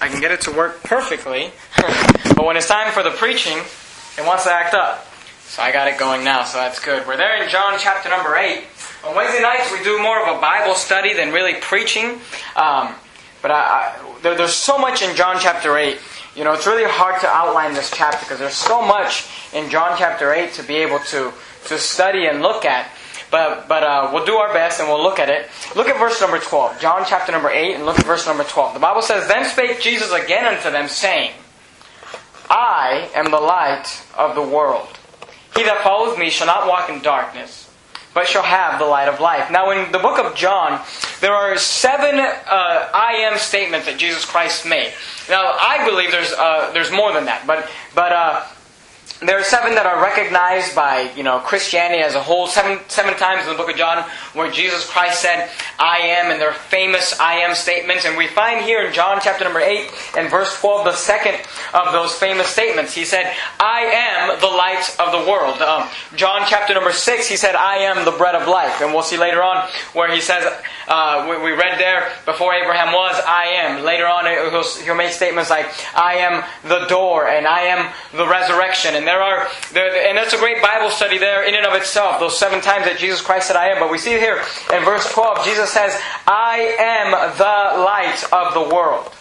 I can get it to work perfectly, but when it's time for the preaching, it wants to act up. So I got it going now, so that's good. We're there in John chapter number 8. On Wednesday nights, we do more of a Bible study than really preaching. Um, but I, I, there, there's so much in John chapter 8. You know, it's really hard to outline this chapter because there's so much in John chapter 8 to be able to, to study and look at. But, but uh, we'll do our best and we'll look at it. Look at verse number 12. John chapter number 8 and look at verse number 12. The Bible says, Then spake Jesus again unto them, saying, I am the light of the world. He that follows me shall not walk in darkness, but shall have the light of life. Now, in the book of John, there are seven uh, I am statements that Jesus Christ made. Now, I believe there's uh, there's more than that, but but uh, there are seven that are recognized by you know Christianity as a whole. Seven seven times in the book of John where Jesus Christ said "I am" and their famous "I am" statements, and we find here in John chapter number eight and verse twelve the second of those famous statements. He said, "I am the light of the world." Um, John chapter number six, he said, "I am the bread of life," and we'll see later on where he says, uh, we, we, read there before Abraham was, "I am." Later on, he'll, he'll make statements like, "I am the door," and "I am the resurrection," and there are, there, and that's a great Bible study there in and of itself. Those seven times that Jesus Christ said, "I am." But we see here in verse twelve, Jesus says, "I am the light of the world."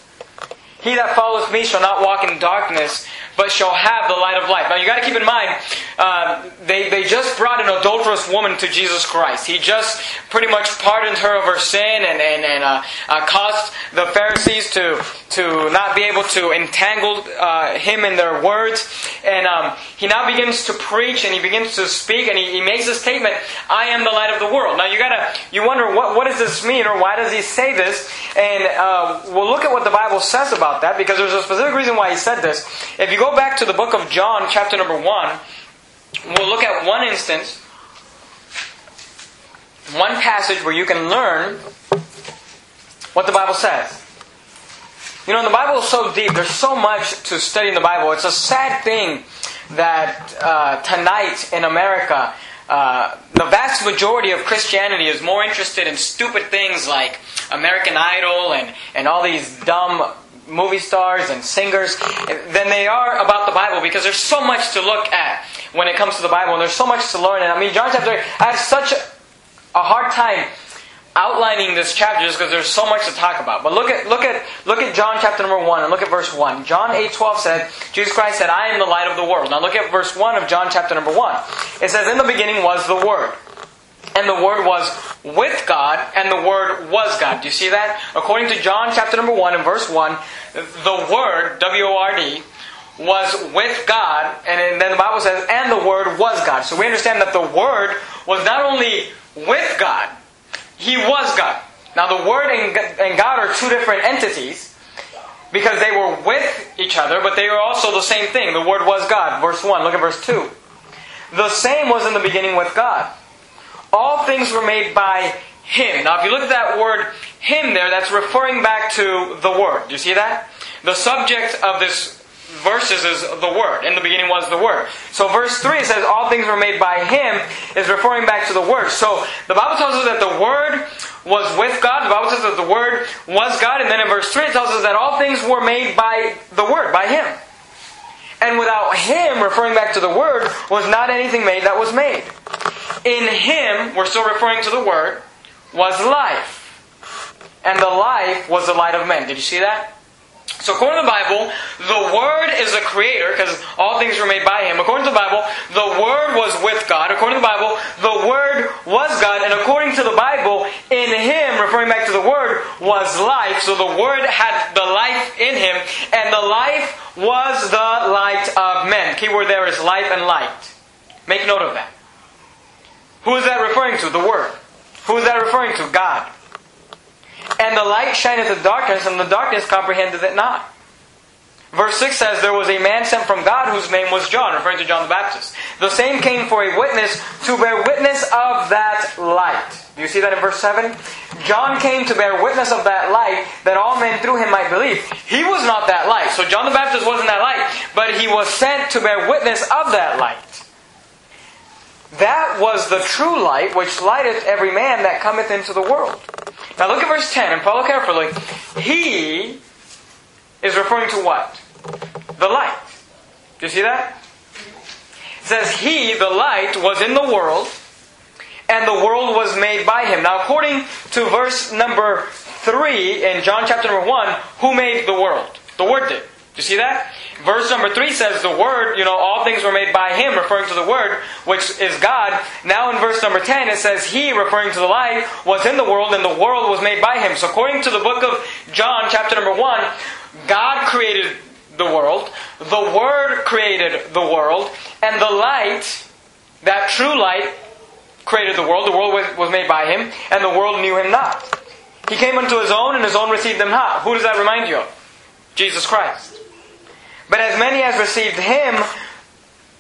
He that follows me shall not walk in darkness, but shall have the light of life. Now you got to keep in mind, uh, they, they just brought an adulterous woman to Jesus Christ. He just pretty much pardoned her of her sin and, and, and uh, uh, caused the Pharisees to, to not be able to entangle uh, him in their words. And um, he now begins to preach and he begins to speak and he, he makes a statement, I am the light of the world. Now you gotta, you wonder what, what does this mean or why does he say this? And uh, we'll look at what the Bible says about that because there's a specific reason why he said this. If you go back to the book of John, chapter number 1, we'll look at one instance, one passage where you can learn what the Bible says. You know, the Bible is so deep. There's so much to study in the Bible. It's a sad thing that uh, tonight in America, uh, the vast majority of Christianity is more interested in stupid things like American Idol and, and all these dumb movie stars and singers than they are about the Bible because there's so much to look at when it comes to the Bible and there's so much to learn. And I mean, John chapter 8, I have such a hard time outlining this chapter just because there's so much to talk about. But look at look at look at John chapter number one and look at verse one. John eight twelve said, Jesus Christ said, I am the light of the world. Now look at verse one of John chapter number one. It says, In the beginning was the Word. And the Word was with God, and the Word was God. Do you see that? According to John chapter number 1 and verse 1, the Word, W O R D, was with God, and then the Bible says, and the Word was God. So we understand that the Word was not only with God, He was God. Now the Word and God are two different entities because they were with each other, but they were also the same thing. The Word was God. Verse 1, look at verse 2. The same was in the beginning with God. All things were made by Him. Now, if you look at that word Him there, that's referring back to the Word. Do you see that? The subject of this verses is the Word. In the beginning was the Word. So verse 3 says, All things were made by Him, is referring back to the Word. So the Bible tells us that the Word was with God. The Bible says that the Word was God. And then in verse 3 it tells us that all things were made by the Word, by Him. And without Him, referring back to the Word, was not anything made that was made. In Him, we're still referring to the Word, was life. And the life was the light of men. Did you see that? So according to the Bible, the Word is the creator, because all things were made by Him. According to the Bible, the Word was with God. According to the Bible, the Word was God. And according to the Bible, in Him, referring back to the Word, was life. So the Word had the life in Him, and the life was the light of men. Key word there is life and light. Make note of that. Who is that referring to? The Word. Who is that referring to? God. And the light shineth in the darkness, and the darkness comprehended it not. Verse 6 says, There was a man sent from God whose name was John, referring to John the Baptist. The same came for a witness to bear witness of that light. Do you see that in verse 7? John came to bear witness of that light that all men through him might believe. He was not that light. So John the Baptist wasn't that light, but he was sent to bear witness of that light. That was the true light which lighteth every man that cometh into the world. Now look at verse 10 and follow carefully. He is referring to what? The light. Do you see that? It says, He, the light, was in the world, and the world was made by him. Now, according to verse number 3 in John chapter number 1, who made the world? The Word did. Do you see that? Verse number 3 says the Word, you know, all things were made by Him, referring to the Word, which is God. Now in verse number 10 it says He, referring to the light, was in the world and the world was made by Him. So according to the book of John, chapter number 1, God created the world, the Word created the world, and the light, that true light, created the world. The world was, was made by Him, and the world knew Him not. He came unto His own, and His own received Him not. Who does that remind you of? Jesus Christ. But as many as received him,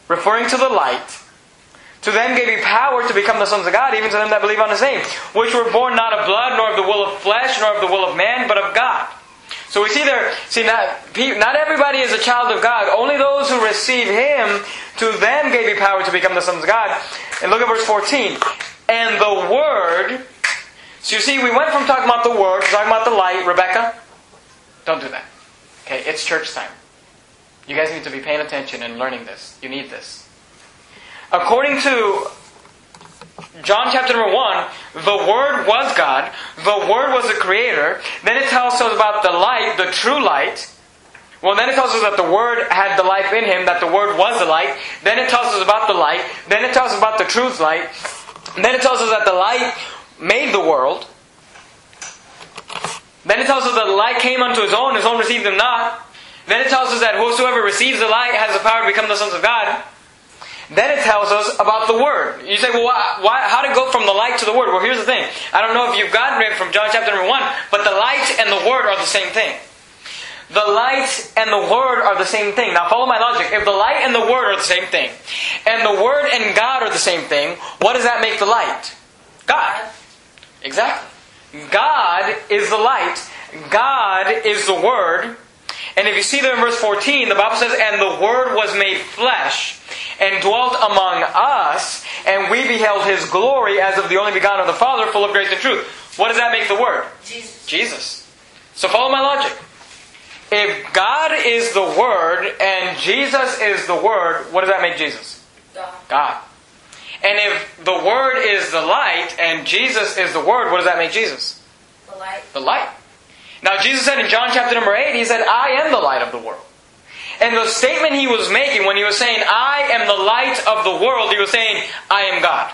referring to the light, to them gave he power to become the sons of God, even to them that believe on his name, which were born not of blood, nor of the will of flesh, nor of the will of man, but of God. So we see there, see, not, not everybody is a child of God. Only those who receive him, to them gave he power to become the sons of God. And look at verse 14. And the word, so you see, we went from talking about the word to talking about the light. Rebecca, don't do that. Okay, it's church time. You guys need to be paying attention and learning this. You need this. According to John chapter number 1, the Word was God, the Word was the Creator. Then it tells us about the light, the true light. Well, then it tells us that the Word had the life in Him, that the Word was the light. Then it tells us about the light. Then it tells us about the truth light. Then it tells us that the light made the world. Then it tells us that the light came unto His own, His own received Him not. Then it tells us that whosoever receives the light has the power to become the sons of God. Then it tells us about the Word. You say, well, why, why, how to go from the light to the Word? Well, here's the thing. I don't know if you've gotten it from John chapter number 1, but the light and the Word are the same thing. The light and the Word are the same thing. Now, follow my logic. If the light and the Word are the same thing, and the Word and God are the same thing, what does that make the light? God. Exactly. God is the light. God is the Word. And if you see there in verse 14, the Bible says, And the Word was made flesh and dwelt among us, and we beheld His glory as of the only begotten of the Father, full of grace and truth. What does that make the Word? Jesus. Jesus. So follow my logic. If God is the Word and Jesus is the Word, what does that make Jesus? God. God. And if the Word is the light and Jesus is the Word, what does that make Jesus? The light. The light. Now, Jesus said in John chapter number 8, He said, I am the light of the world. And the statement He was making when He was saying, I am the light of the world, He was saying, I am God.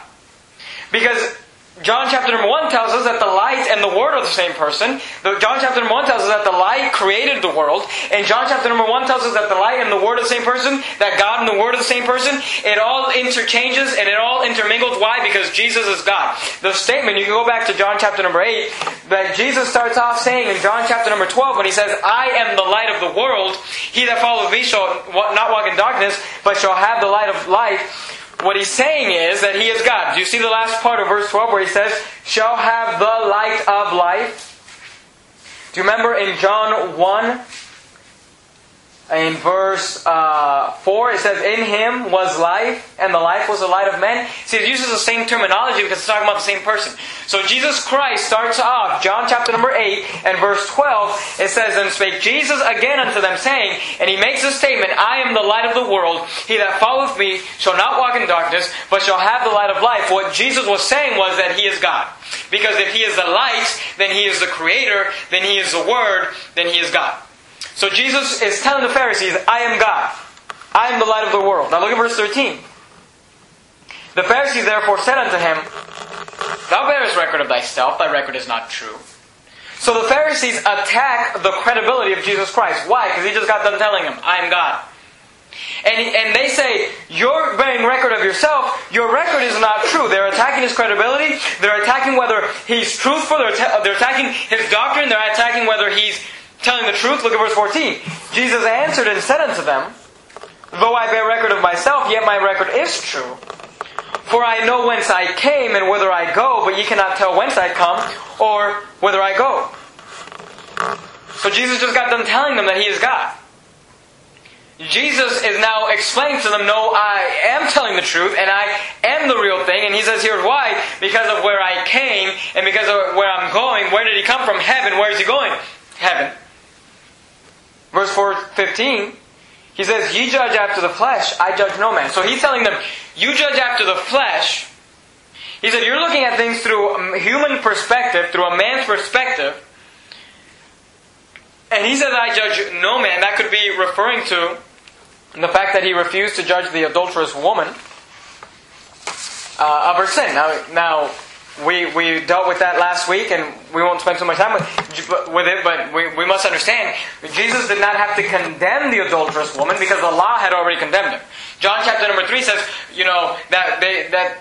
Because John chapter number 1 tells us that the light and the Word are the same person. John chapter number 1 tells us that the light created the world. And John chapter number 1 tells us that the light and the Word are the same person, that God and the Word are the same person. It all interchanges and it all intermingles. Why? Because Jesus is God. The statement, you can go back to John chapter number 8, that Jesus starts off saying in John chapter number 12 when he says, I am the light of the world. He that followeth me shall not walk in darkness, but shall have the light of life what he's saying is that he is God. Do you see the last part of verse 12 where he says, shall have the light of life? Do you remember in John 1, in verse uh, 4, it says, In him was life, and the life was the light of men. See, it uses the same terminology because it's talking about the same person. So Jesus Christ starts off, John chapter number 8, and verse 12, it says, And spake Jesus again unto them, saying, And he makes a statement, I am the light of the world. He that followeth me shall not walk in darkness, but shall have the light of life. What Jesus was saying was that he is God. Because if he is the light, then he is the creator, then he is the word, then he is God. So Jesus is telling the Pharisees, I am God. I am the light of the world. Now look at verse 13. The Pharisees therefore said unto him, Thou bearest record of thyself, thy record is not true. So the Pharisees attack the credibility of Jesus Christ. Why? Because he just got done telling them, I am God. And, and they say, You're bearing record of yourself, your record is not true. They're attacking his credibility, they're attacking whether he's truthful, they're, they're attacking his doctrine, they're attacking whether he's telling the truth. Look at verse 14. Jesus answered and said unto them, Though I bear record of myself, yet my record is true. For I know whence I came and whither I go, but ye cannot tell whence I come or whither I go. So Jesus just got done telling them that he is God. Jesus is now explaining to them, no, I am telling the truth and I am the real thing. And he says, here's why. Because of where I came and because of where I'm going. Where did he come from? Heaven. Where is he going? Heaven. Verse 4, 15, he says, Ye judge after the flesh, I judge no man. So he's telling them, You judge after the flesh. He said, You're looking at things through a human perspective, through a man's perspective. And he says, I judge no man. That could be referring to the fact that he refused to judge the adulterous woman uh, of her sin. Now, now we, we dealt with that last week, and we won't spend too much time with, with it, but we, we must understand Jesus did not have to condemn the adulterous woman because the law had already condemned her. John chapter number 3 says, you know, that, they, that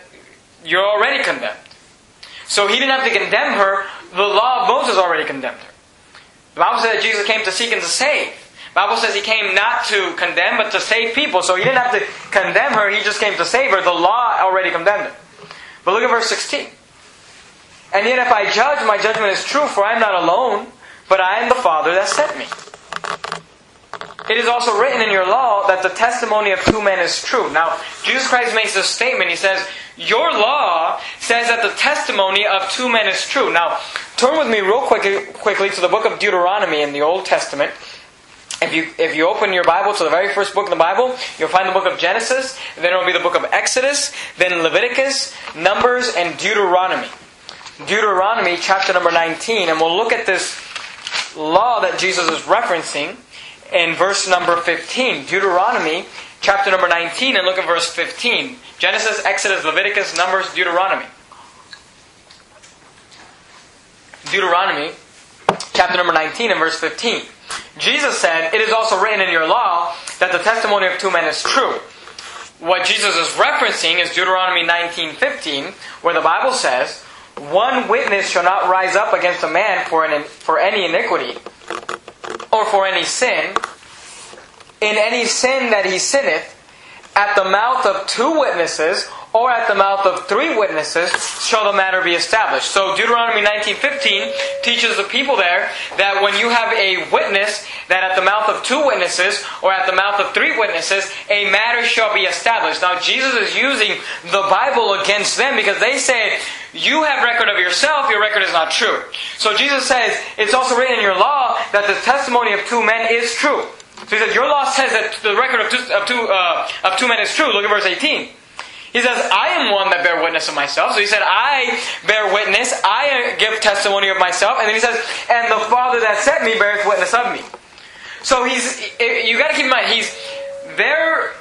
you're already condemned. So he didn't have to condemn her, the law of Moses already condemned her. The Bible says that Jesus came to seek and to save. The Bible says he came not to condemn, but to save people. So he didn't have to condemn her, he just came to save her. The law already condemned her. But look at verse 16. And yet, if I judge, my judgment is true, for I am not alone, but I am the Father that sent me. It is also written in your law that the testimony of two men is true. Now, Jesus Christ makes this statement. He says, Your law says that the testimony of two men is true. Now, turn with me real quickly, quickly to the book of Deuteronomy in the Old Testament. If you, if you open your Bible to the very first book in the Bible, you'll find the book of Genesis, then it will be the book of Exodus, then Leviticus, Numbers, and Deuteronomy. Deuteronomy chapter number 19, and we'll look at this law that Jesus is referencing in verse number 15. Deuteronomy chapter number 19, and look at verse 15. Genesis, Exodus, Leviticus, Numbers, Deuteronomy. Deuteronomy chapter number 19 and verse 15. Jesus said, It is also written in your law that the testimony of two men is true. What Jesus is referencing is Deuteronomy 19:15, where the Bible says, one witness shall not rise up against a man for, an, for any iniquity or for any sin. In any sin that he sinneth, at the mouth of two witnesses or at the mouth of three witnesses shall the matter be established. So Deuteronomy 19:15 teaches the people there that when you have a witness that at the mouth of two witnesses or at the mouth of three witnesses a matter shall be established. Now Jesus is using the Bible against them because they say you have record of yourself, your record is not true. So Jesus says it's also written in your law that the testimony of two men is true. So he says your law says that the record of two, of two, uh, of two men is true. Look at verse 18. He says, I am one that bear witness of myself. So he said, I bear witness, I give testimony of myself. And then he says, and the Father that sent me beareth witness of me. So he's, you gotta keep in mind, he's, they're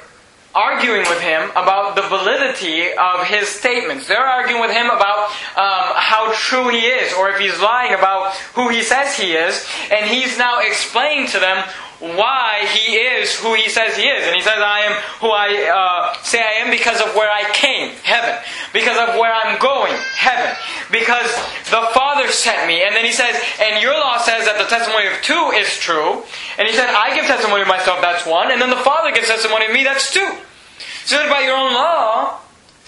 arguing with him about the validity of his statements. They're arguing with him about um, how true he is, or if he's lying about who he says he is. And he's now explaining to them why he is who he says he is. And he says, I am who I uh, say I am because of where I came, heaven. Because of where I'm going, heaven. Because the Father sent me. And then he says, and your law says that the testimony of two is true. And he said, I give testimony of myself, that's one. And then the Father gives testimony of me, that's two. So that by your own law,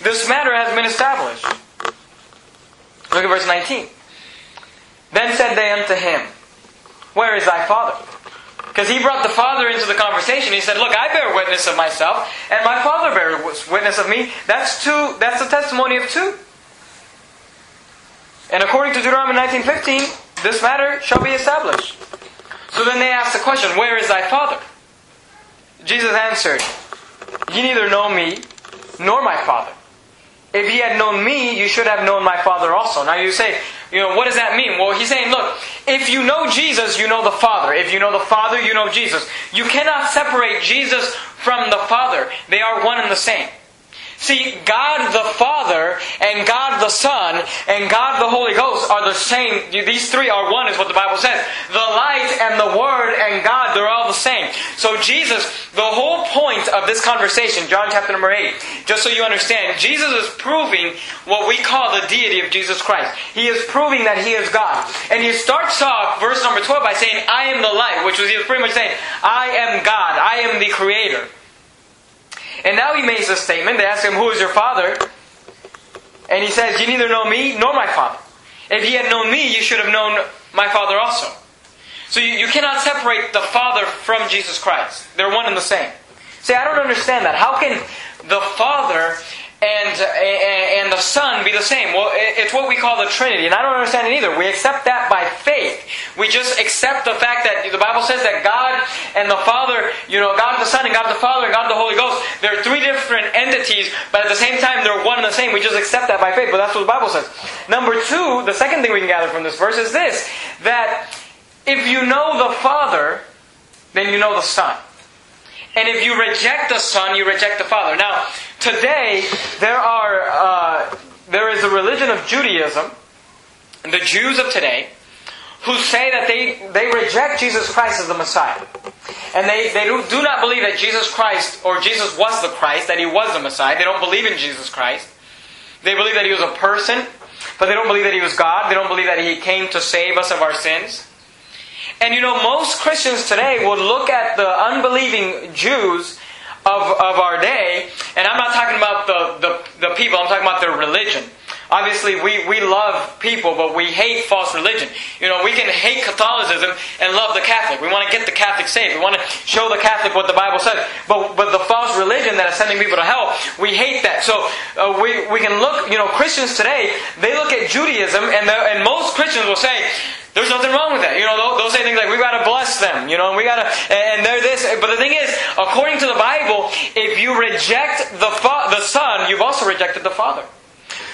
this matter has been established. Look at verse 19. Then said they unto him, Where is thy Father? Because he brought the Father into the conversation. He said, Look, I bear witness of myself, and my Father bears witness of me. That's two, that's the testimony of two. And according to Deuteronomy 19.15, this matter shall be established. So then they asked the question, Where is thy Father? Jesus answered, Ye neither know me nor my Father. If ye had known me, you should have known my Father also. Now you say, you know, what does that mean? Well, he's saying, look, if you know Jesus, you know the Father. If you know the Father, you know Jesus. You cannot separate Jesus from the Father. They are one and the same. See, God the Father and God the Son and God the Holy Ghost are the same. These three are one, is what the Bible says. The light and the Word and God, they're all the same. So Jesus, the whole point of this conversation, John chapter number 8, just so you understand, Jesus is proving what we call the deity of Jesus Christ. He is proving that He is God. And he starts off verse number 12 by saying, I am the light, which was he was pretty much saying, I am God, I am the Creator. And now he makes a statement. They ask him, Who is your father? And he says, You neither know me nor my father. If he had known me, you should have known my father also. So you, you cannot separate the Father from Jesus Christ. They're one and the same. See, I don't understand that. How can the Father and, uh, and the Son be the same. Well, it's what we call the Trinity, and I don't understand it either. We accept that by faith. We just accept the fact that the Bible says that God and the Father, you know, God the Son and God the Father and God the Holy Ghost, they're three different entities, but at the same time they're one and the same. We just accept that by faith, but that's what the Bible says. Number two, the second thing we can gather from this verse is this that if you know the Father, then you know the Son. And if you reject the Son, you reject the Father. Now, today there are uh, there is a religion of Judaism, the Jews of today, who say that they, they reject Jesus Christ as the Messiah. And they, they do, do not believe that Jesus Christ, or Jesus was the Christ, that he was the Messiah. They don't believe in Jesus Christ. They believe that he was a person, but they don't believe that he was God. They don't believe that he came to save us of our sins. And you know, most Christians today would look at the unbelieving Jews of, of our day, and I'm not talking about the, the, the people, I'm talking about their religion. Obviously, we, we love people, but we hate false religion. You know, we can hate Catholicism and love the Catholic. We want to get the Catholic saved. We want to show the Catholic what the Bible says. But, but the false religion that is sending people to hell, we hate that. So uh, we, we can look, you know, Christians today, they look at Judaism, and, and most Christians will say, there's nothing wrong with that. You know, they'll, they'll say things like, we've got to bless them, you know, and we got to, and they're this. But the thing is, according to the Bible, if you reject the, fa- the Son, you've also rejected the Father.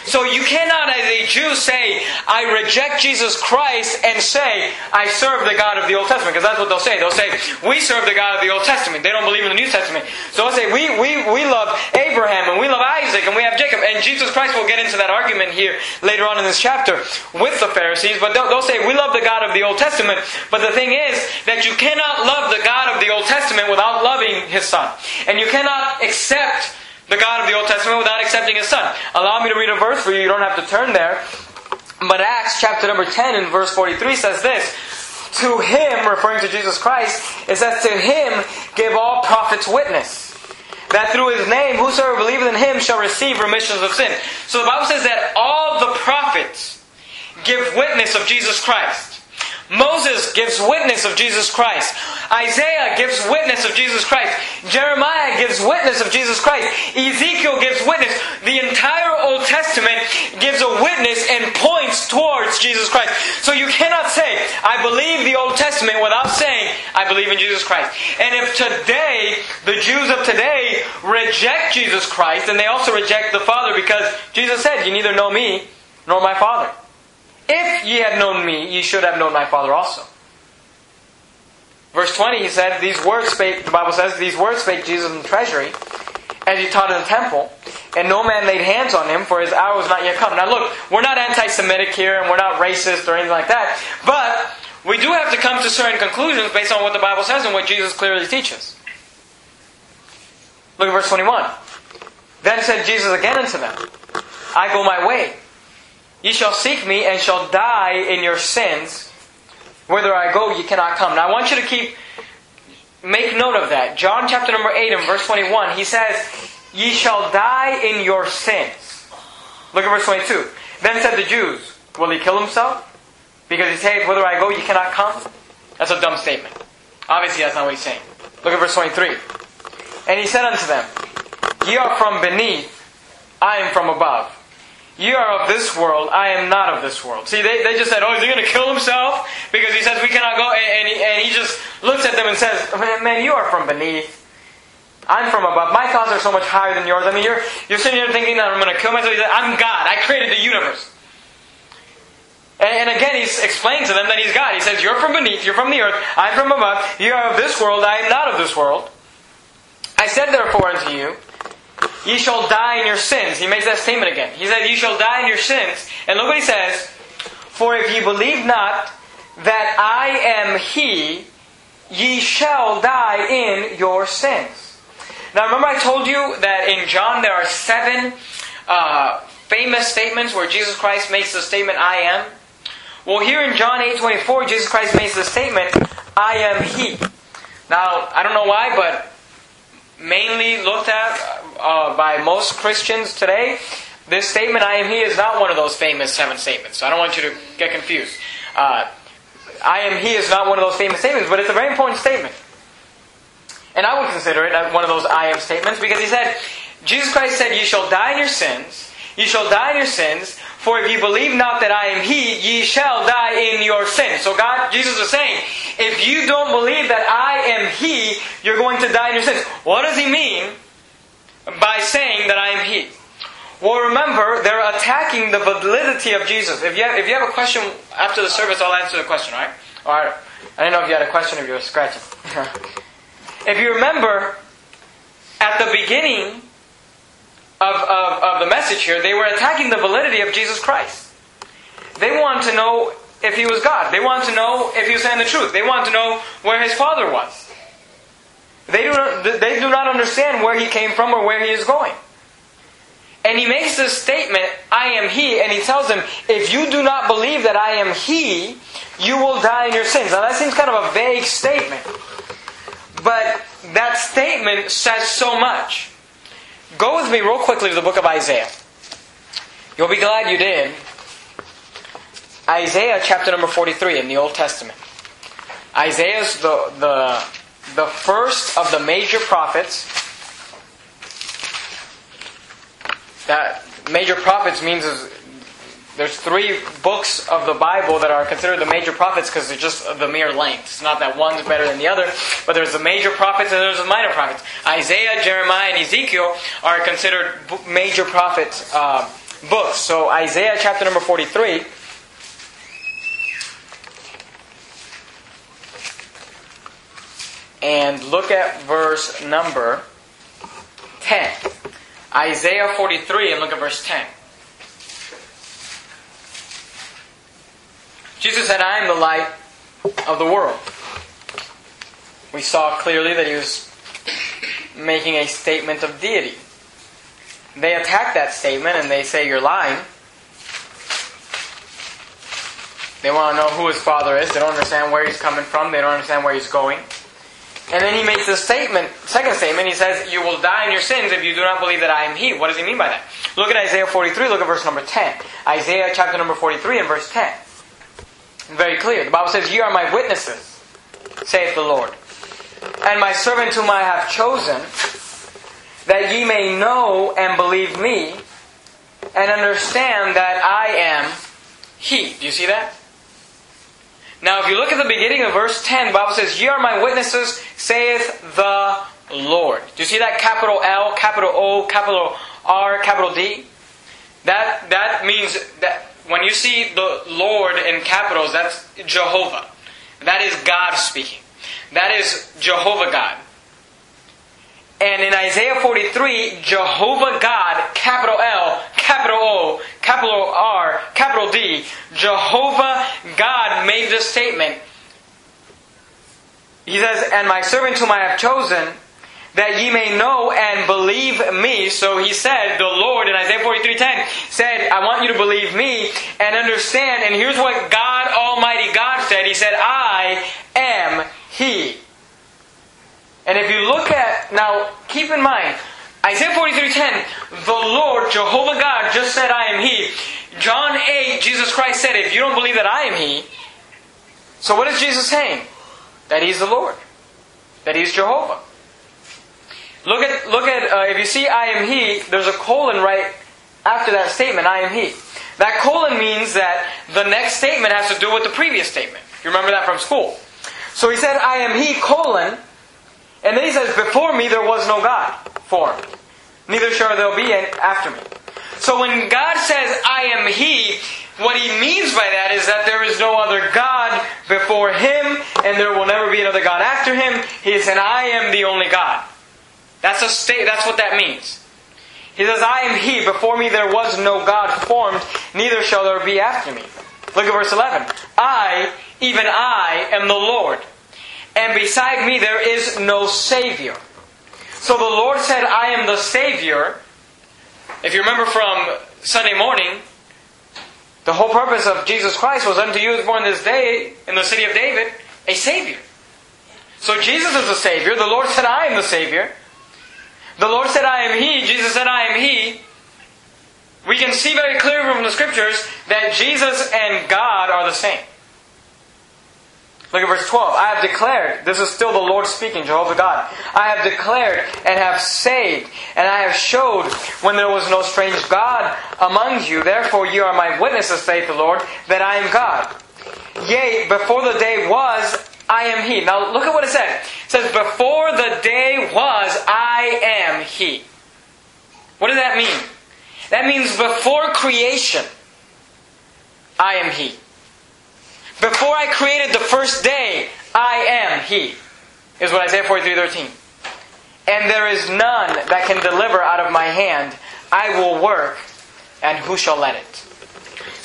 So you cannot, as a Jew, say, I reject Jesus Christ and say, I serve the God of the Old Testament. Because that's what they'll say. They'll say, we serve the God of the Old Testament. They don't believe in the New Testament. So they'll say, we, we, we love Abraham and we love Isaac and we have Jacob. And Jesus Christ will get into that argument here later on in this chapter with the Pharisees. But they'll, they'll say, we love the God of the Old Testament. But the thing is that you cannot love the God of the Old Testament without loving His Son. And you cannot accept the God of the Old Testament without accepting His Son. Allow me to read a verse for you. You don't have to turn there. But Acts chapter number 10 and verse 43 says this. To Him, referring to Jesus Christ, it says, To Him give all prophets witness. That through His name, whosoever believeth in Him shall receive remissions of sin. So the Bible says that all the prophets give witness of Jesus Christ. Moses gives witness of Jesus Christ. Isaiah gives witness of Jesus Christ. Jeremiah gives witness of Jesus Christ. Ezekiel gives witness. The entire Old Testament gives a witness and points towards Jesus Christ. So you cannot say, I believe the Old Testament without saying, I believe in Jesus Christ. And if today, the Jews of today reject Jesus Christ, and they also reject the Father because Jesus said, You neither know me nor my Father. If ye had known me, ye should have known my Father also. Verse 20, he said, These words spake, the Bible says, These words spake Jesus in the treasury, as he taught in the temple, and no man laid hands on him, for his hour was not yet come. Now look, we're not anti Semitic here, and we're not racist or anything like that, but we do have to come to certain conclusions based on what the Bible says and what Jesus clearly teaches. Look at verse 21. Then said Jesus again unto them, I go my way. Ye shall seek me and shall die in your sins. Whither I go, ye cannot come. Now I want you to keep, make note of that. John chapter number 8 and verse 21, he says, Ye shall die in your sins. Look at verse 22. Then said the Jews, Will he kill himself? Because he saith, Whither I go, ye cannot come? That's a dumb statement. Obviously, that's not what he's saying. Look at verse 23. And he said unto them, Ye are from beneath, I am from above. You are of this world, I am not of this world. See, they, they just said, Oh, is he going to kill himself? Because he says we cannot go. And, and, he, and he just looks at them and says, man, man, you are from beneath. I'm from above. My thoughts are so much higher than yours. I mean, you're, you're sitting here thinking that I'm going to kill myself. He said, I'm God. I created the universe. And, again, he's explained to them that he's God. He says, You're from beneath, you're from the earth, I'm from above, you are of this world, I am not of this world. I said therefore unto you, Ye shall die in your sins. He makes that statement again. He said, Ye shall die in your sins. And look what he says. For if ye believe not that I am he, ye shall die in your sins. Now remember I told you that in John there are seven uh, famous statements where Jesus Christ makes the statement, I am. Well, here in John 8 24, Jesus Christ makes the statement, I am He. Now, I don't know why, but mainly looked at uh, by most Christians today, this statement, I am He, is not one of those famous seven statements. So I don't want you to get confused. Uh, I am He is not one of those famous statements, but it's a very important statement. And I would consider it one of those I am statements because He said, Jesus Christ said, You shall die in your sins. You shall die in your sins. For if you believe not that I am He, ye shall die in your sins. So God, Jesus is saying, if you don't believe that I am He, you're going to die in your sins. What does He mean by saying that I am He? Well, remember, they're attacking the validity of Jesus. If you have, if you have a question after the service, I'll answer the question, right? All right. I didn't know if you had a question if you were scratching. if you remember, at the beginning of, of, of the message here, they were attacking the validity of Jesus Christ. They wanted to know if he was God. They wanted to know if he was saying the truth. They wanted to know where his father was. They do, not, they do not understand where he came from or where he is going. And he makes this statement, I am he, and he tells them, if you do not believe that I am he, you will die in your sins. Now that seems kind of a vague statement. But that statement says so much. Go with me real quickly to the book of Isaiah. You'll be glad you did. Isaiah chapter number 43 in the Old Testament. Isaiah is the, the, the first of the major prophets. That major prophets means is there's three books of the Bible that are considered the major prophets because they're just the mere length. It's not that one's better than the other, but there's the major prophets and there's the minor prophets. Isaiah, Jeremiah, and Ezekiel are considered major prophet uh, books. So Isaiah chapter number 43. And look at verse number 10. Isaiah 43 and look at verse 10. Jesus said, I am the light of the world. We saw clearly that he was making a statement of deity. They attack that statement and they say, You're lying. They want to know who his father is. They don't understand where he's coming from. They don't understand where he's going. And then he makes this statement, second statement, he says, You will die in your sins if you do not believe that I am He. What does he mean by that? Look at Isaiah 43, look at verse number 10. Isaiah chapter number 43 and verse 10. Very clear. The Bible says, Ye are my witnesses, saith the Lord, and my servant whom I have chosen, that ye may know and believe me, and understand that I am He. Do you see that? Now, if you look at the beginning of verse 10, the Bible says, Ye are my witnesses, saith the Lord. Do you see that capital L, capital O, capital R, capital D? That, that means that when you see the Lord in capitals, that's Jehovah. That is God speaking. That is Jehovah God. And in Isaiah 43, Jehovah God, capital L, capital O, capital R, capital D, Jehovah God made this statement. He says, And my servant whom I have chosen, that ye may know and believe me. So he said, the Lord in Isaiah 43:10 said, I want you to believe me and understand. And here's what God Almighty God said. He said, I am He. And if you look at, now keep in mind, Isaiah 43:10, the Lord, Jehovah God, just said, I am He. John 8, Jesus Christ said, if you don't believe that I am He, so what is Jesus saying? That He's the Lord. That He's Jehovah. Look at, look at uh, if you see I am He, there's a colon right after that statement, I am He. That colon means that the next statement has to do with the previous statement. You remember that from school. So he said, I am He, colon, and then he says, Before me there was no God formed, neither shall there be after me. So when God says, I am He, what He means by that is that there is no other God before Him, and there will never be another God after Him. He said, I am the only God. That's a state, that's what that means. He says, I am He, before me there was no God formed, neither shall there be after me. Look at verse 11. I, even I, am the Lord, and beside me there is no Savior. So the Lord said, I am the Savior. If you remember from Sunday morning, the whole purpose of Jesus Christ was unto you born this day in the city of David a Savior. So Jesus is the Savior. The Lord said, I am the Savior. The Lord said, I am He. Jesus said, I am He. We can see very clearly from the scriptures that Jesus and God are the same. Look at verse 12. I have declared, this is still the Lord speaking, Jehovah God. I have declared and have saved, and I have showed when there was no strange God among you. Therefore you are my witnesses, saith the Lord, that I am God. Yea, before the day was, I am He. Now look at what it says. It says, Before the day was, I am He. What does that mean? That means before creation, I am He. Before I created the first day, I am He. Is what Isaiah 43:13. And there is none that can deliver out of my hand. I will work, and who shall let it?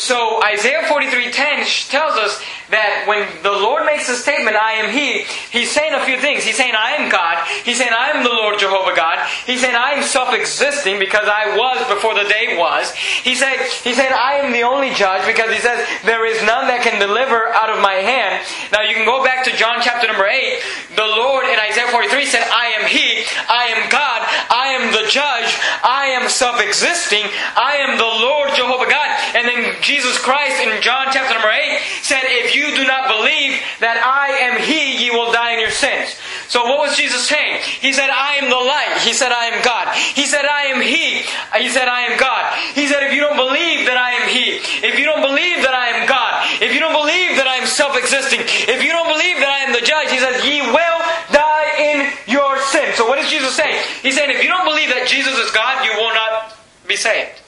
So Isaiah 43:10 tells us that when the Lord makes a statement, I am He, He's saying a few things. He's saying, I am God. He's saying, I am the Lord Jehovah God. He's saying, I am self-existing because I was before the day was. He said, He said, I am the only judge because He says, there is none that can deliver out of my hand. Now you can go back to John chapter number 8. The Lord in Isaiah 43 said, I am He, I am God, I am the judge, I am self-existing, I am the Lord Jehovah God. And then Jesus Christ in John chapter number 8 said, if you do not believe that I am He, ye will die in your sins. So what was Jesus saying? He said, I am the light. He said, I am God. He said, I am He. He said, I am God. He said, if you don't believe that I am He, if you don't believe that I am God, if you don't believe that I am self-existing, if you don't believe that I am the judge, He says, ye will die in your sin. So what is Jesus saying? He's saying, if you don't believe that Jesus is God, you will not be saved.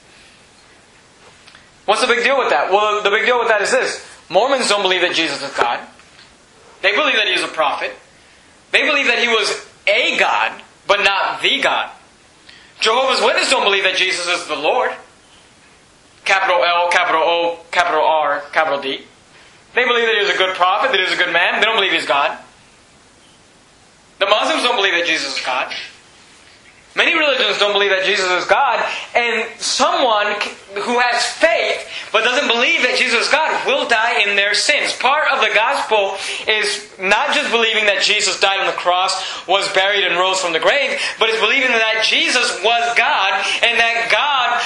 What's the big deal with that? Well, the big deal with that is this. Mormons don't believe that Jesus is God. They believe that he is a prophet. They believe that he was a God, but not the God. Jehovah's Witnesses don't believe that Jesus is the Lord. Capital L, capital O, capital R, capital D. They believe that he was a good prophet, that he was a good man. They don't believe he's God. The Muslims don't believe that Jesus is God. Many religions don't believe that Jesus is God, and someone who has faith but doesn't believe that Jesus is God will die in their sins. Part of the gospel is not just believing that Jesus died on the cross, was buried, and rose from the grave, but it's believing that Jesus was God and that God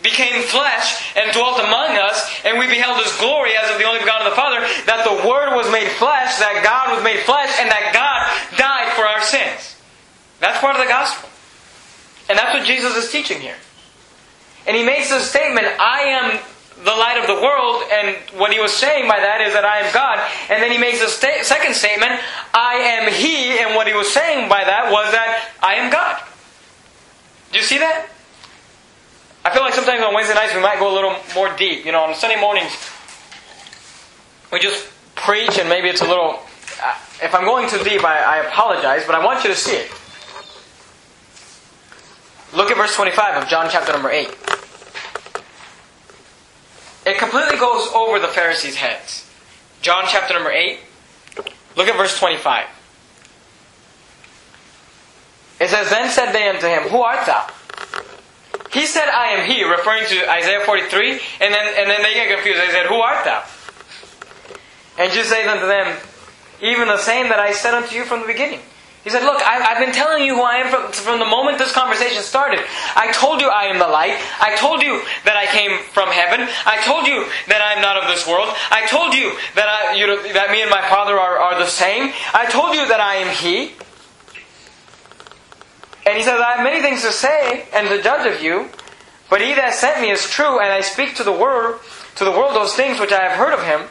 became flesh and dwelt among us, and we beheld His glory as of the only begotten of the Father, that the Word was made flesh, that God was made flesh, and that God died for our sins. That's part of the gospel. And that's what Jesus is teaching here. And he makes this statement, I am the light of the world, and what he was saying by that is that I am God. And then he makes a sta- second statement, I am He, and what he was saying by that was that I am God. Do you see that? I feel like sometimes on Wednesday nights we might go a little more deep. You know, on Sunday mornings we just preach, and maybe it's a little. Uh, if I'm going too deep, I, I apologize, but I want you to see it. Look at verse 25 of John chapter number 8. It completely goes over the Pharisees' heads. John chapter number 8. Look at verse 25. It says, Then said they unto him, Who art thou? He said, I am he, referring to Isaiah 43, and then, and then they get confused. They said, Who art thou? And Jesus said unto them, Even the same that I said unto you from the beginning. He said, Look, I, have been telling you who I am from, from the moment this conversation started. I told you I am the light. I told you that I came from heaven. I told you that I am not of this world. I told you that, I, you know, that me and my Father are, are the same. I told you that I am He. And he says, I have many things to say and to judge of you, but he that sent me is true, and I speak to the world, to the world those things which I have heard of him.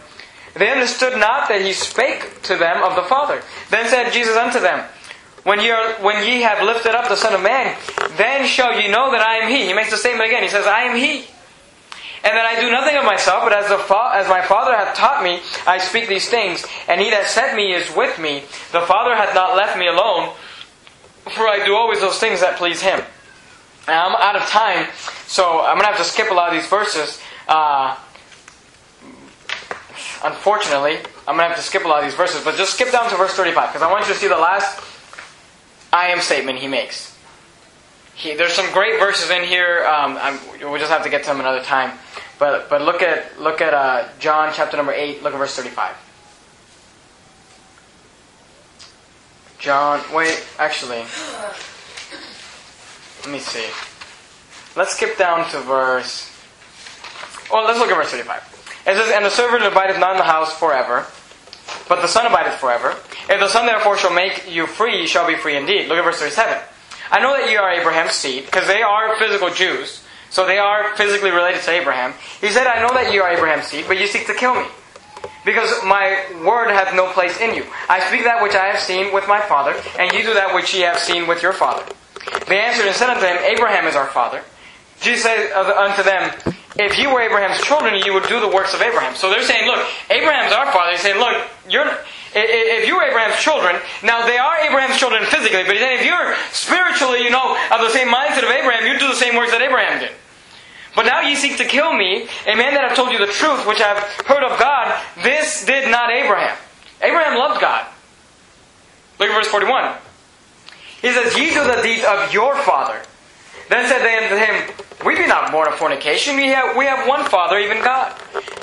They understood not that he spake to them of the Father. Then said Jesus unto them, when, ye are, when ye have lifted up the Son of Man, then shall ye know that I am He. He makes the statement again. He says, I am He. And that I do nothing of myself, but as, the fa- as my Father hath taught me, I speak these things. And He that sent me is with me. The Father hath not left me alone, for I do always those things that please Him. Now, I'm out of time, so I'm going to have to skip a lot of these verses. Uh, unfortunately, I'm going to have to skip a lot of these verses, but just skip down to verse 35, because I want you to see the last I am statement he makes. He, there's some great verses in here. Um, we'll just have to get to them another time. But but look at look at uh, John chapter number eight. Look at verse thirty-five. John, wait, actually, let me see. Let's skip down to verse. Well, let's look at verse thirty-five. It says, "And the servant abideth not in the house forever, but the Son abideth forever. If the Son therefore shall make you free, you shall be free indeed. Look at verse 37. I know that you are Abraham's seed, because they are physical Jews, so they are physically related to Abraham. He said, I know that you are Abraham's seed, but you seek to kill me. Because my word hath no place in you. I speak that which I have seen with my father, and you do that which ye have seen with your father. They answered and said unto him, Abraham is our father. Jesus said unto them, If you were Abraham's children, you would do the works of Abraham. So they're saying, Look, Abraham's our father. He's saying, Look, you're, if you were Abraham's children, now they are Abraham's children physically, but if you're spiritually, you know, of the same mindset of Abraham, you do the same works that Abraham did. But now ye seek to kill me, a man that have told you the truth, which I have heard of God. This did not Abraham. Abraham loved God. Look at verse 41. He says, Ye do the deeds of your father. Then said they unto him, We be not born of fornication. We have, we have one Father, even God.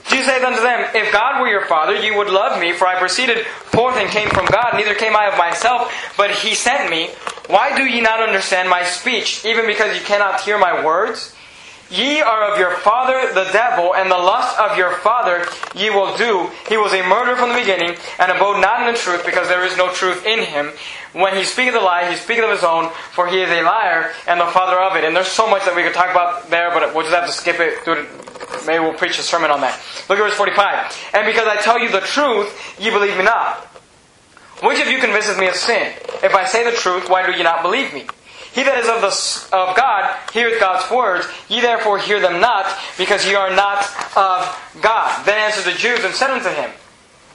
Jesus said unto them, If God were your Father, ye would love me, for I proceeded forth and came from God. Neither came I of myself, but he sent me. Why do ye not understand my speech, even because ye cannot hear my words? Ye are of your father the devil, and the lust of your father ye will do. He was a murderer from the beginning, and abode not in the truth, because there is no truth in him. When he speaketh a lie, he speaketh of his own, for he is a liar and the father of it. And there's so much that we could talk about there, but we'll just have to skip it. Through it. Maybe we'll preach a sermon on that. Look at verse 45. And because I tell you the truth, ye believe me not. Which of you convinces me of sin? If I say the truth, why do ye not believe me? He that is of, the, of God heareth God's words. Ye therefore hear them not, because ye are not of God. Then answered the Jews and said unto him,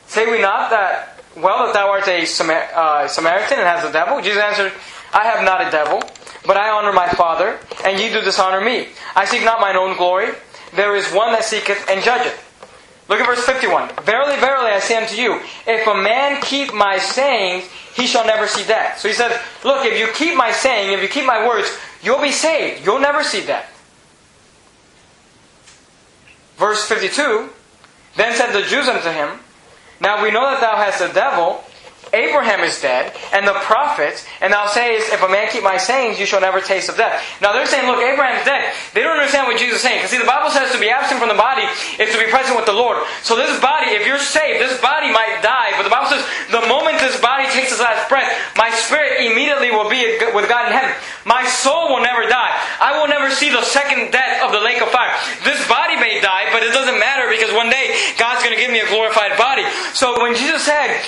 Say we not that, well, that thou art a Samar- uh, Samaritan and hast a devil? Jesus answered, I have not a devil, but I honor my Father, and ye do dishonor me. I seek not mine own glory. There is one that seeketh and judgeth. Look at verse 51. Verily, verily, I say unto you, if a man keep my sayings, he shall never see death. So he says, Look, if you keep my saying, if you keep my words, you'll be saved. You'll never see death. Verse 52 Then said the Jews unto him, Now we know that thou hast a devil. Abraham is dead, and the prophets, and thou sayest, If a man keep my sayings, you shall never taste of death. Now they're saying, Look, Abraham's dead. They don't understand what Jesus is saying. Because see, the Bible says to be absent from the body is to be present with the Lord. So this body, if you're saved, this body might die, but the Bible says, the moment this body takes its last breath, my spirit immediately will be with God in heaven. My soul will never die. I will never see the second death of the lake of fire. This body may die, but it doesn't matter because one day God's going to give me a glorified body. So when Jesus said,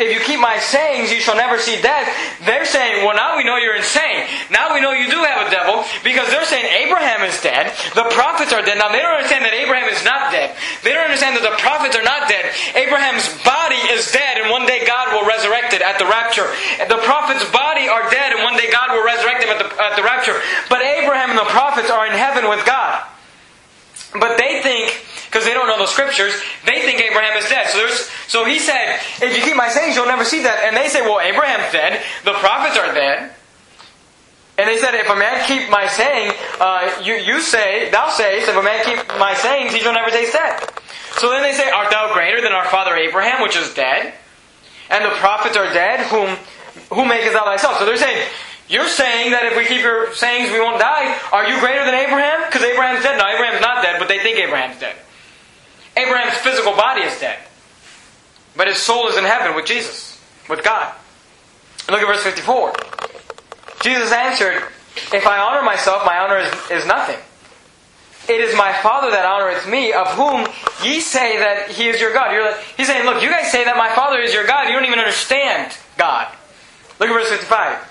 if you keep my sayings, you shall never see death. They're saying, well, now we know you're insane. Now we know you do have a devil because they're saying Abraham is dead. The prophets are dead. Now they don't understand that Abraham is not dead. They don't understand that the prophets are not dead. Abraham's body is dead and one day God will resurrect it at the rapture. The prophets' body are dead and one day God will resurrect them at the, at the rapture. But Abraham and the prophets are in heaven with God. But they think, because they don't know the scriptures, they think Abraham is dead. So there's, so he said, if you keep my sayings, you'll never see that. And they say, well, Abraham's dead. The prophets are dead. And they said, if a man keep my saying, uh, you, you say, thou sayest, if a man keep my sayings, he shall never taste death. So then they say, art thou greater than our father Abraham, which is dead? And the prophets are dead, whom, who makest thou thyself? So they're saying, you're saying that if we keep your sayings, we won't die. Are you greater than Abraham? Because Abraham's dead. No, Abraham's not dead, but they think Abraham's dead. Abraham's physical body is dead. But his soul is in heaven with Jesus, with God. Look at verse 54. Jesus answered, If I honor myself, my honor is, is nothing. It is my Father that honoreth me, of whom ye say that he is your God. Like, he's saying, Look, you guys say that my Father is your God. You don't even understand God. Look at verse 55.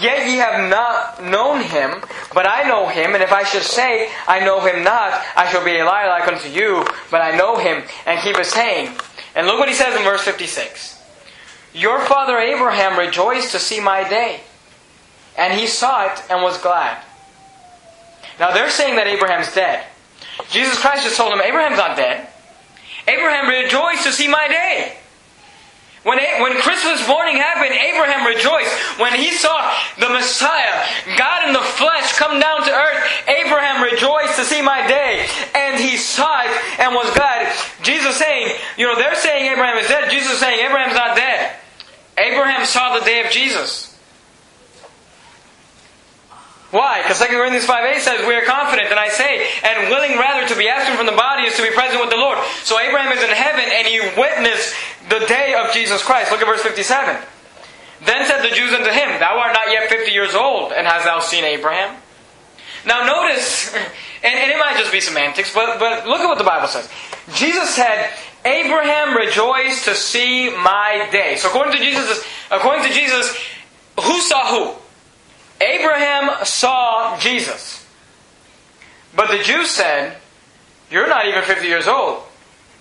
Yet ye have not known him, but I know him, and if I should say, I know him not, I shall be a liar like unto you, but I know him, and keep his saying. And look what he says in verse 56. Your father Abraham rejoiced to see my day, and he saw it and was glad. Now they're saying that Abraham's dead. Jesus Christ just told them, Abraham's not dead. Abraham rejoiced to see my day. When, when Christmas morning happened, Abraham rejoiced. When he saw the Messiah, God in the flesh, come down to earth, Abraham rejoiced to see my day. And he saw it and was glad. Jesus saying, you know, they're saying Abraham is dead. Jesus saying Abraham's not dead. Abraham saw the day of Jesus. Why? Because 2 Corinthians 5 8 says, We are confident, and I say, and willing rather to be absent from the body is to be present with the Lord. So Abraham is in heaven, and he witnessed the day of Jesus Christ. Look at verse 57. Then said the Jews unto him, Thou art not yet fifty years old, and hast thou seen Abraham? Now notice, and, and it might just be semantics, but, but look at what the Bible says. Jesus said, Abraham rejoiced to see my day. So according to Jesus, according to Jesus, who saw who? Abraham saw Jesus. But the Jews said, You're not even 50 years old.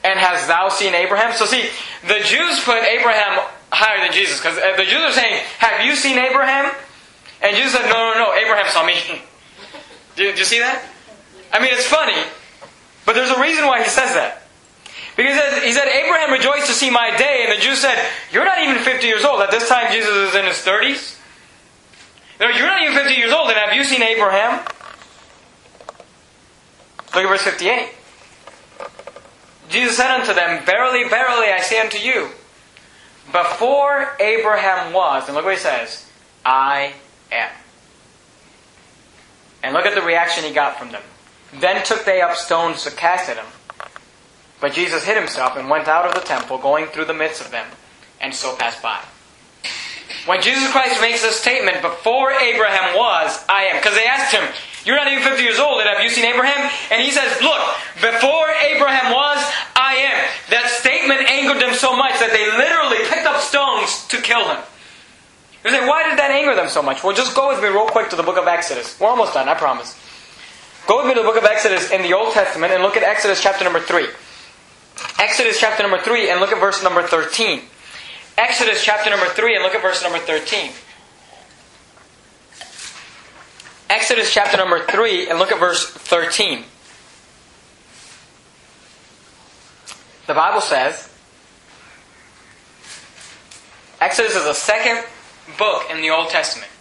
And hast thou seen Abraham? So see, the Jews put Abraham higher than Jesus. Because uh, the Jews are saying, Have you seen Abraham? And Jesus said, No, no, no, Abraham saw me. do, do you see that? I mean, it's funny, but there's a reason why he says that. Because he said, Abraham rejoiced to see my day, and the Jews said, You're not even 50 years old. At this time, Jesus is in his 30s. You're not even 50 years old, and have you seen Abraham? Look at verse 58. Jesus said unto them, Verily, verily, I say unto you, before Abraham was, and look what he says, I am. And look at the reaction he got from them. Then took they up stones to cast at him. But Jesus hid himself and went out of the temple, going through the midst of them, and so passed by. When Jesus Christ makes this statement, before Abraham was, I am. Because they asked him, You're not even 50 years old, and have you seen Abraham? And he says, Look, before Abraham was, I am. That statement angered them so much that they literally picked up stones to kill him. You say, why did that anger them so much? Well, just go with me real quick to the book of Exodus. We're almost done, I promise. Go with me to the book of Exodus in the Old Testament and look at Exodus chapter number 3. Exodus chapter number 3 and look at verse number 13. Exodus chapter number 3 and look at verse number 13. Exodus chapter number 3 and look at verse 13. The Bible says, Exodus is the second book in the Old Testament.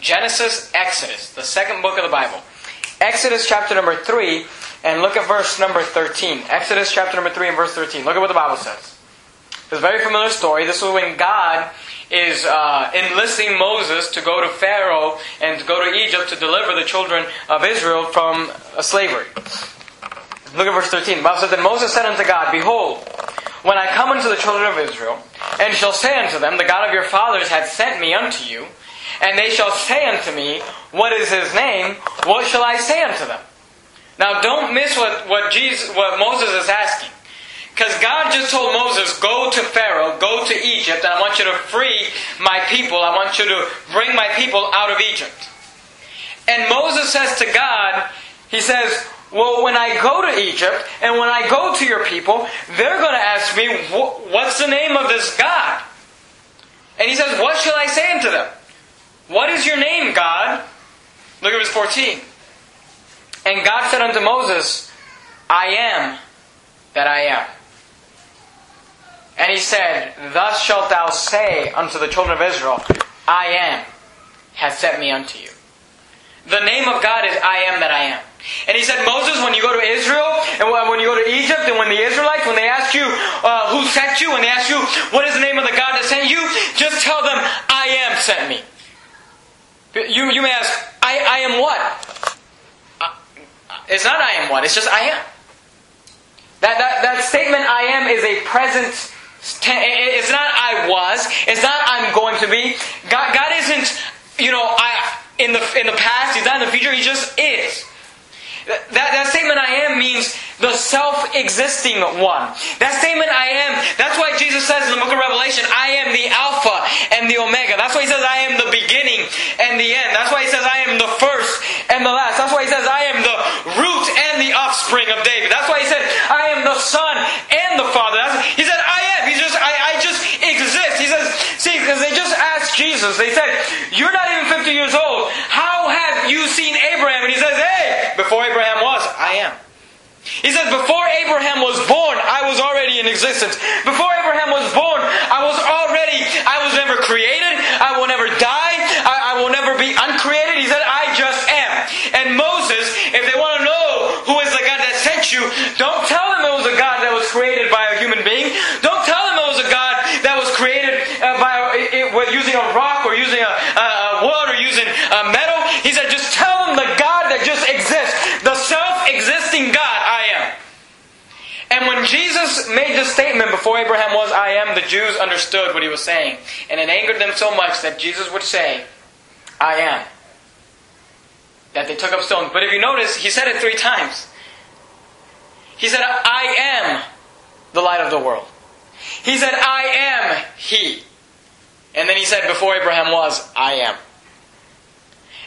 Genesis, Exodus, the second book of the Bible. Exodus chapter number 3 and look at verse number 13. Exodus chapter number 3 and verse 13. Look at what the Bible says. It's a very familiar story. This is when God is uh, enlisting Moses to go to Pharaoh and to go to Egypt to deliver the children of Israel from uh, slavery. Look at verse 13. The Bible says, Then Moses said unto God, Behold, when I come unto the children of Israel, and shall say unto them, The God of your fathers hath sent me unto you, and they shall say unto me, What is his name? What shall I say unto them? Now don't miss what, what Jesus what Moses is asking. Because God just told Moses, go to Pharaoh, go to Egypt, and I want you to free my people. I want you to bring my people out of Egypt. And Moses says to God, he says, well, when I go to Egypt and when I go to your people, they're going to ask me, what's the name of this God? And he says, what shall I say unto them? What is your name, God? Look at verse 14. And God said unto Moses, I am that I am. And he said, Thus shalt thou say unto the children of Israel, I am, hath sent me unto you. The name of God is I am that I am. And he said, Moses, when you go to Israel, and when you go to Egypt, and when the Israelites, when they ask you uh, who sent you, when they ask you what is the name of the God that sent you, just tell them, I am sent me. You, you may ask, I, I am what? Uh, it's not I am what, it's just I am. That, that, that statement, I am, is a present it's not I was. It's not I'm going to be. God, God isn't, you know, I in the in the past. He's not in the future. He just is. That, that statement I am means the self existing one. That statement I am, that's why Jesus says in the book of Revelation, I am the Alpha and the Omega. That's why he says I am the beginning and the end. That's why he says I am the first and the last. That's why he says I am the root and the offspring of David. That's why he said I am the Son and the Father. That's, he said I am. He just, I, I just exist. He says, see, because they just asked Jesus, they said, You're not even 50 years old. How have you seen Abraham? And he says, Hey, before Abraham was? I am. He says, Before Abraham was born, I was already in existence. Before Abraham was born, I was already, I was never created. I will never die. I, I will never be uncreated. He said, I just am. And Moses, if they want to know who is the God that sent you, don't tell them it was a God that was created by a human being. Don't tell them it was a God that was created uh, by it, it, using a rock or using a, a, a wood or using a metal. He said, just tell them made this statement before Abraham was, I am, the Jews understood what he was saying. And it angered them so much that Jesus would say, I am. That they took up stones. But if you notice, he said it three times. He said, I am the light of the world. He said, I am He. And then he said, before Abraham was, I am.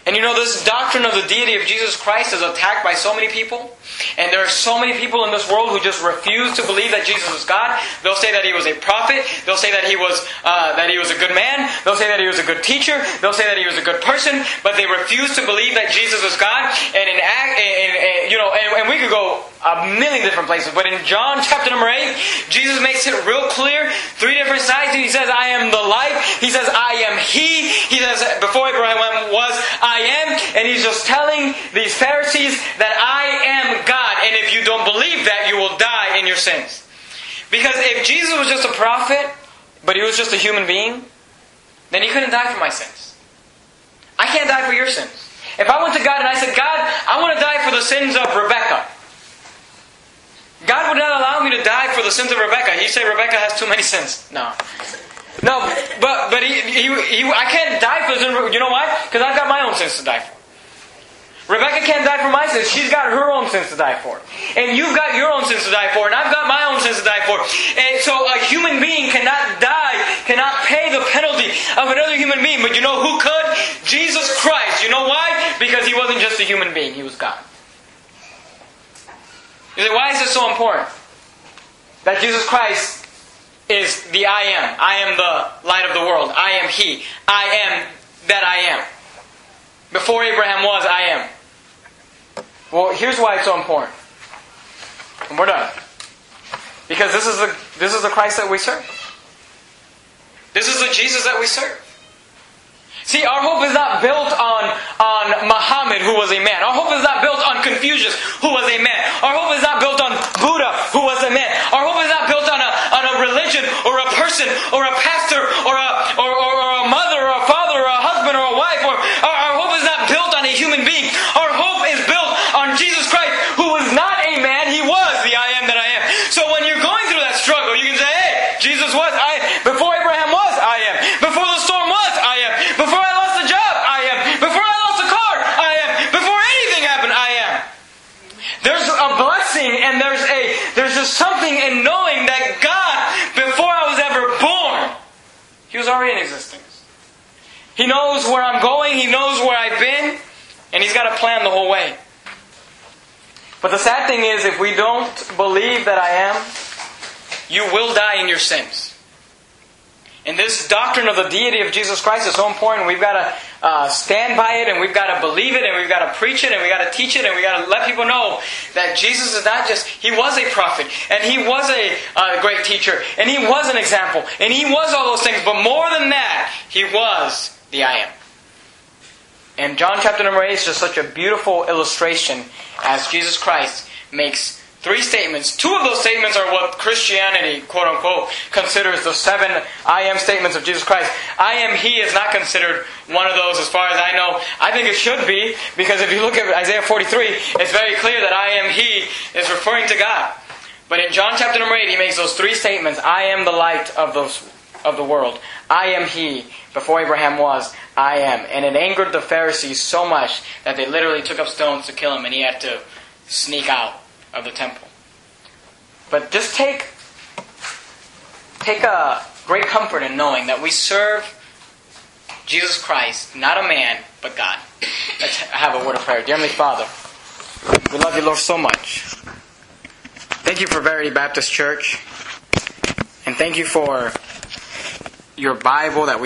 And you know, this doctrine of the deity of Jesus Christ is attacked by so many people. And there are so many people in this world who just refuse to believe that Jesus is God. They'll say that he was a prophet. They'll say that he was uh, that he was a good man. They'll say that he was a good teacher. They'll say that he was a good person. But they refuse to believe that Jesus is God. And in act, and, you know, and, and we could go a million different places. But in John chapter number 8, Jesus makes it real clear. Three different sides. He says, I am the life. He says, I am He. He says, before Abraham was, I am. And he's just telling these Pharisees that I am God. And if you don't believe that, you will die in your sins. Because if Jesus was just a prophet, but he was just a human being, then he couldn't die for my sins. I can't die for your sins. If I went to God and I said, God, I want to die for the sins of Rebecca. God would not allow me to die for the sins of Rebecca. He'd say Rebecca has too many sins. No. No, but but he, he, he I can't die for the sins. You know why? Because I've got my own sins to die for. Rebecca can't die for my sins. She's got her own sins to die for. And you've got your own sins to die for. And I've got my own sins to die for. And so a human being cannot die, cannot pay the penalty of another human being. But you know who could? Jesus Christ. You know why? Because he wasn't just a human being, he was God. You say, why is this so important? That Jesus Christ is the I am. I am the light of the world. I am He. I am that I am. Before Abraham was, I am. Well, here's why it's so important. And we're done. Because this is the this is the Christ that we serve. This is the Jesus that we serve. See, our hope is not built on, on Muhammad, who was a man. Our hope is not built on Confucius, who was a man. Our hope is not built on Buddha, who was a man. Our hope is not built on a, religion or a person or a pastor or a, or, or, or a mother or a father or a husband or a wife. Or, our, our hope is not built on a human being. Our hope is built on Jesus Christ, who was not a man. He was the I am that I am. So when you're going through that struggle, you can say, hey, Jesus was, I, before Abraham was, I am. Before the storm was, I am. Before I lost the job, I am. Before I lost the car, I am. Before anything happened, I am. There's a blessing and there's a there's just something in knowing that God, before I was ever born, He already in existence. He knows where I'm going, He knows where I've been, and He's got a plan the whole way. But the sad thing is, if we don't believe that I am, you will die in your sins. And this doctrine of the deity of Jesus Christ is so important. We've got to uh, stand by it, and we've got to believe it, and we've got to preach it, and we've got to teach it, and we've got to let people know that Jesus is not just, He was a prophet, and He was a uh, great teacher, and He was an example, and He was all those things, but more than that, He was the I am. And John chapter number 8 is just such a beautiful illustration as Jesus Christ makes three statements. Two of those statements are what Christianity, quote unquote, considers the seven I am statements of Jesus Christ. I am He is not considered one of those as far as I know. I think it should be, because if you look at Isaiah 43, it's very clear that I am He is referring to God. But in John chapter number 8, he makes those three statements. I am the light of those of the world. I am he. Before Abraham was, I am. And it angered the Pharisees so much that they literally took up stones to kill him and he had to sneak out of the temple. But just take take a great comfort in knowing that we serve Jesus Christ, not a man, but God. Let's have a word of prayer. Dear Heavenly Father, we love you, Lord, so much. Thank you for Verity Baptist Church. And thank you for your Bible that we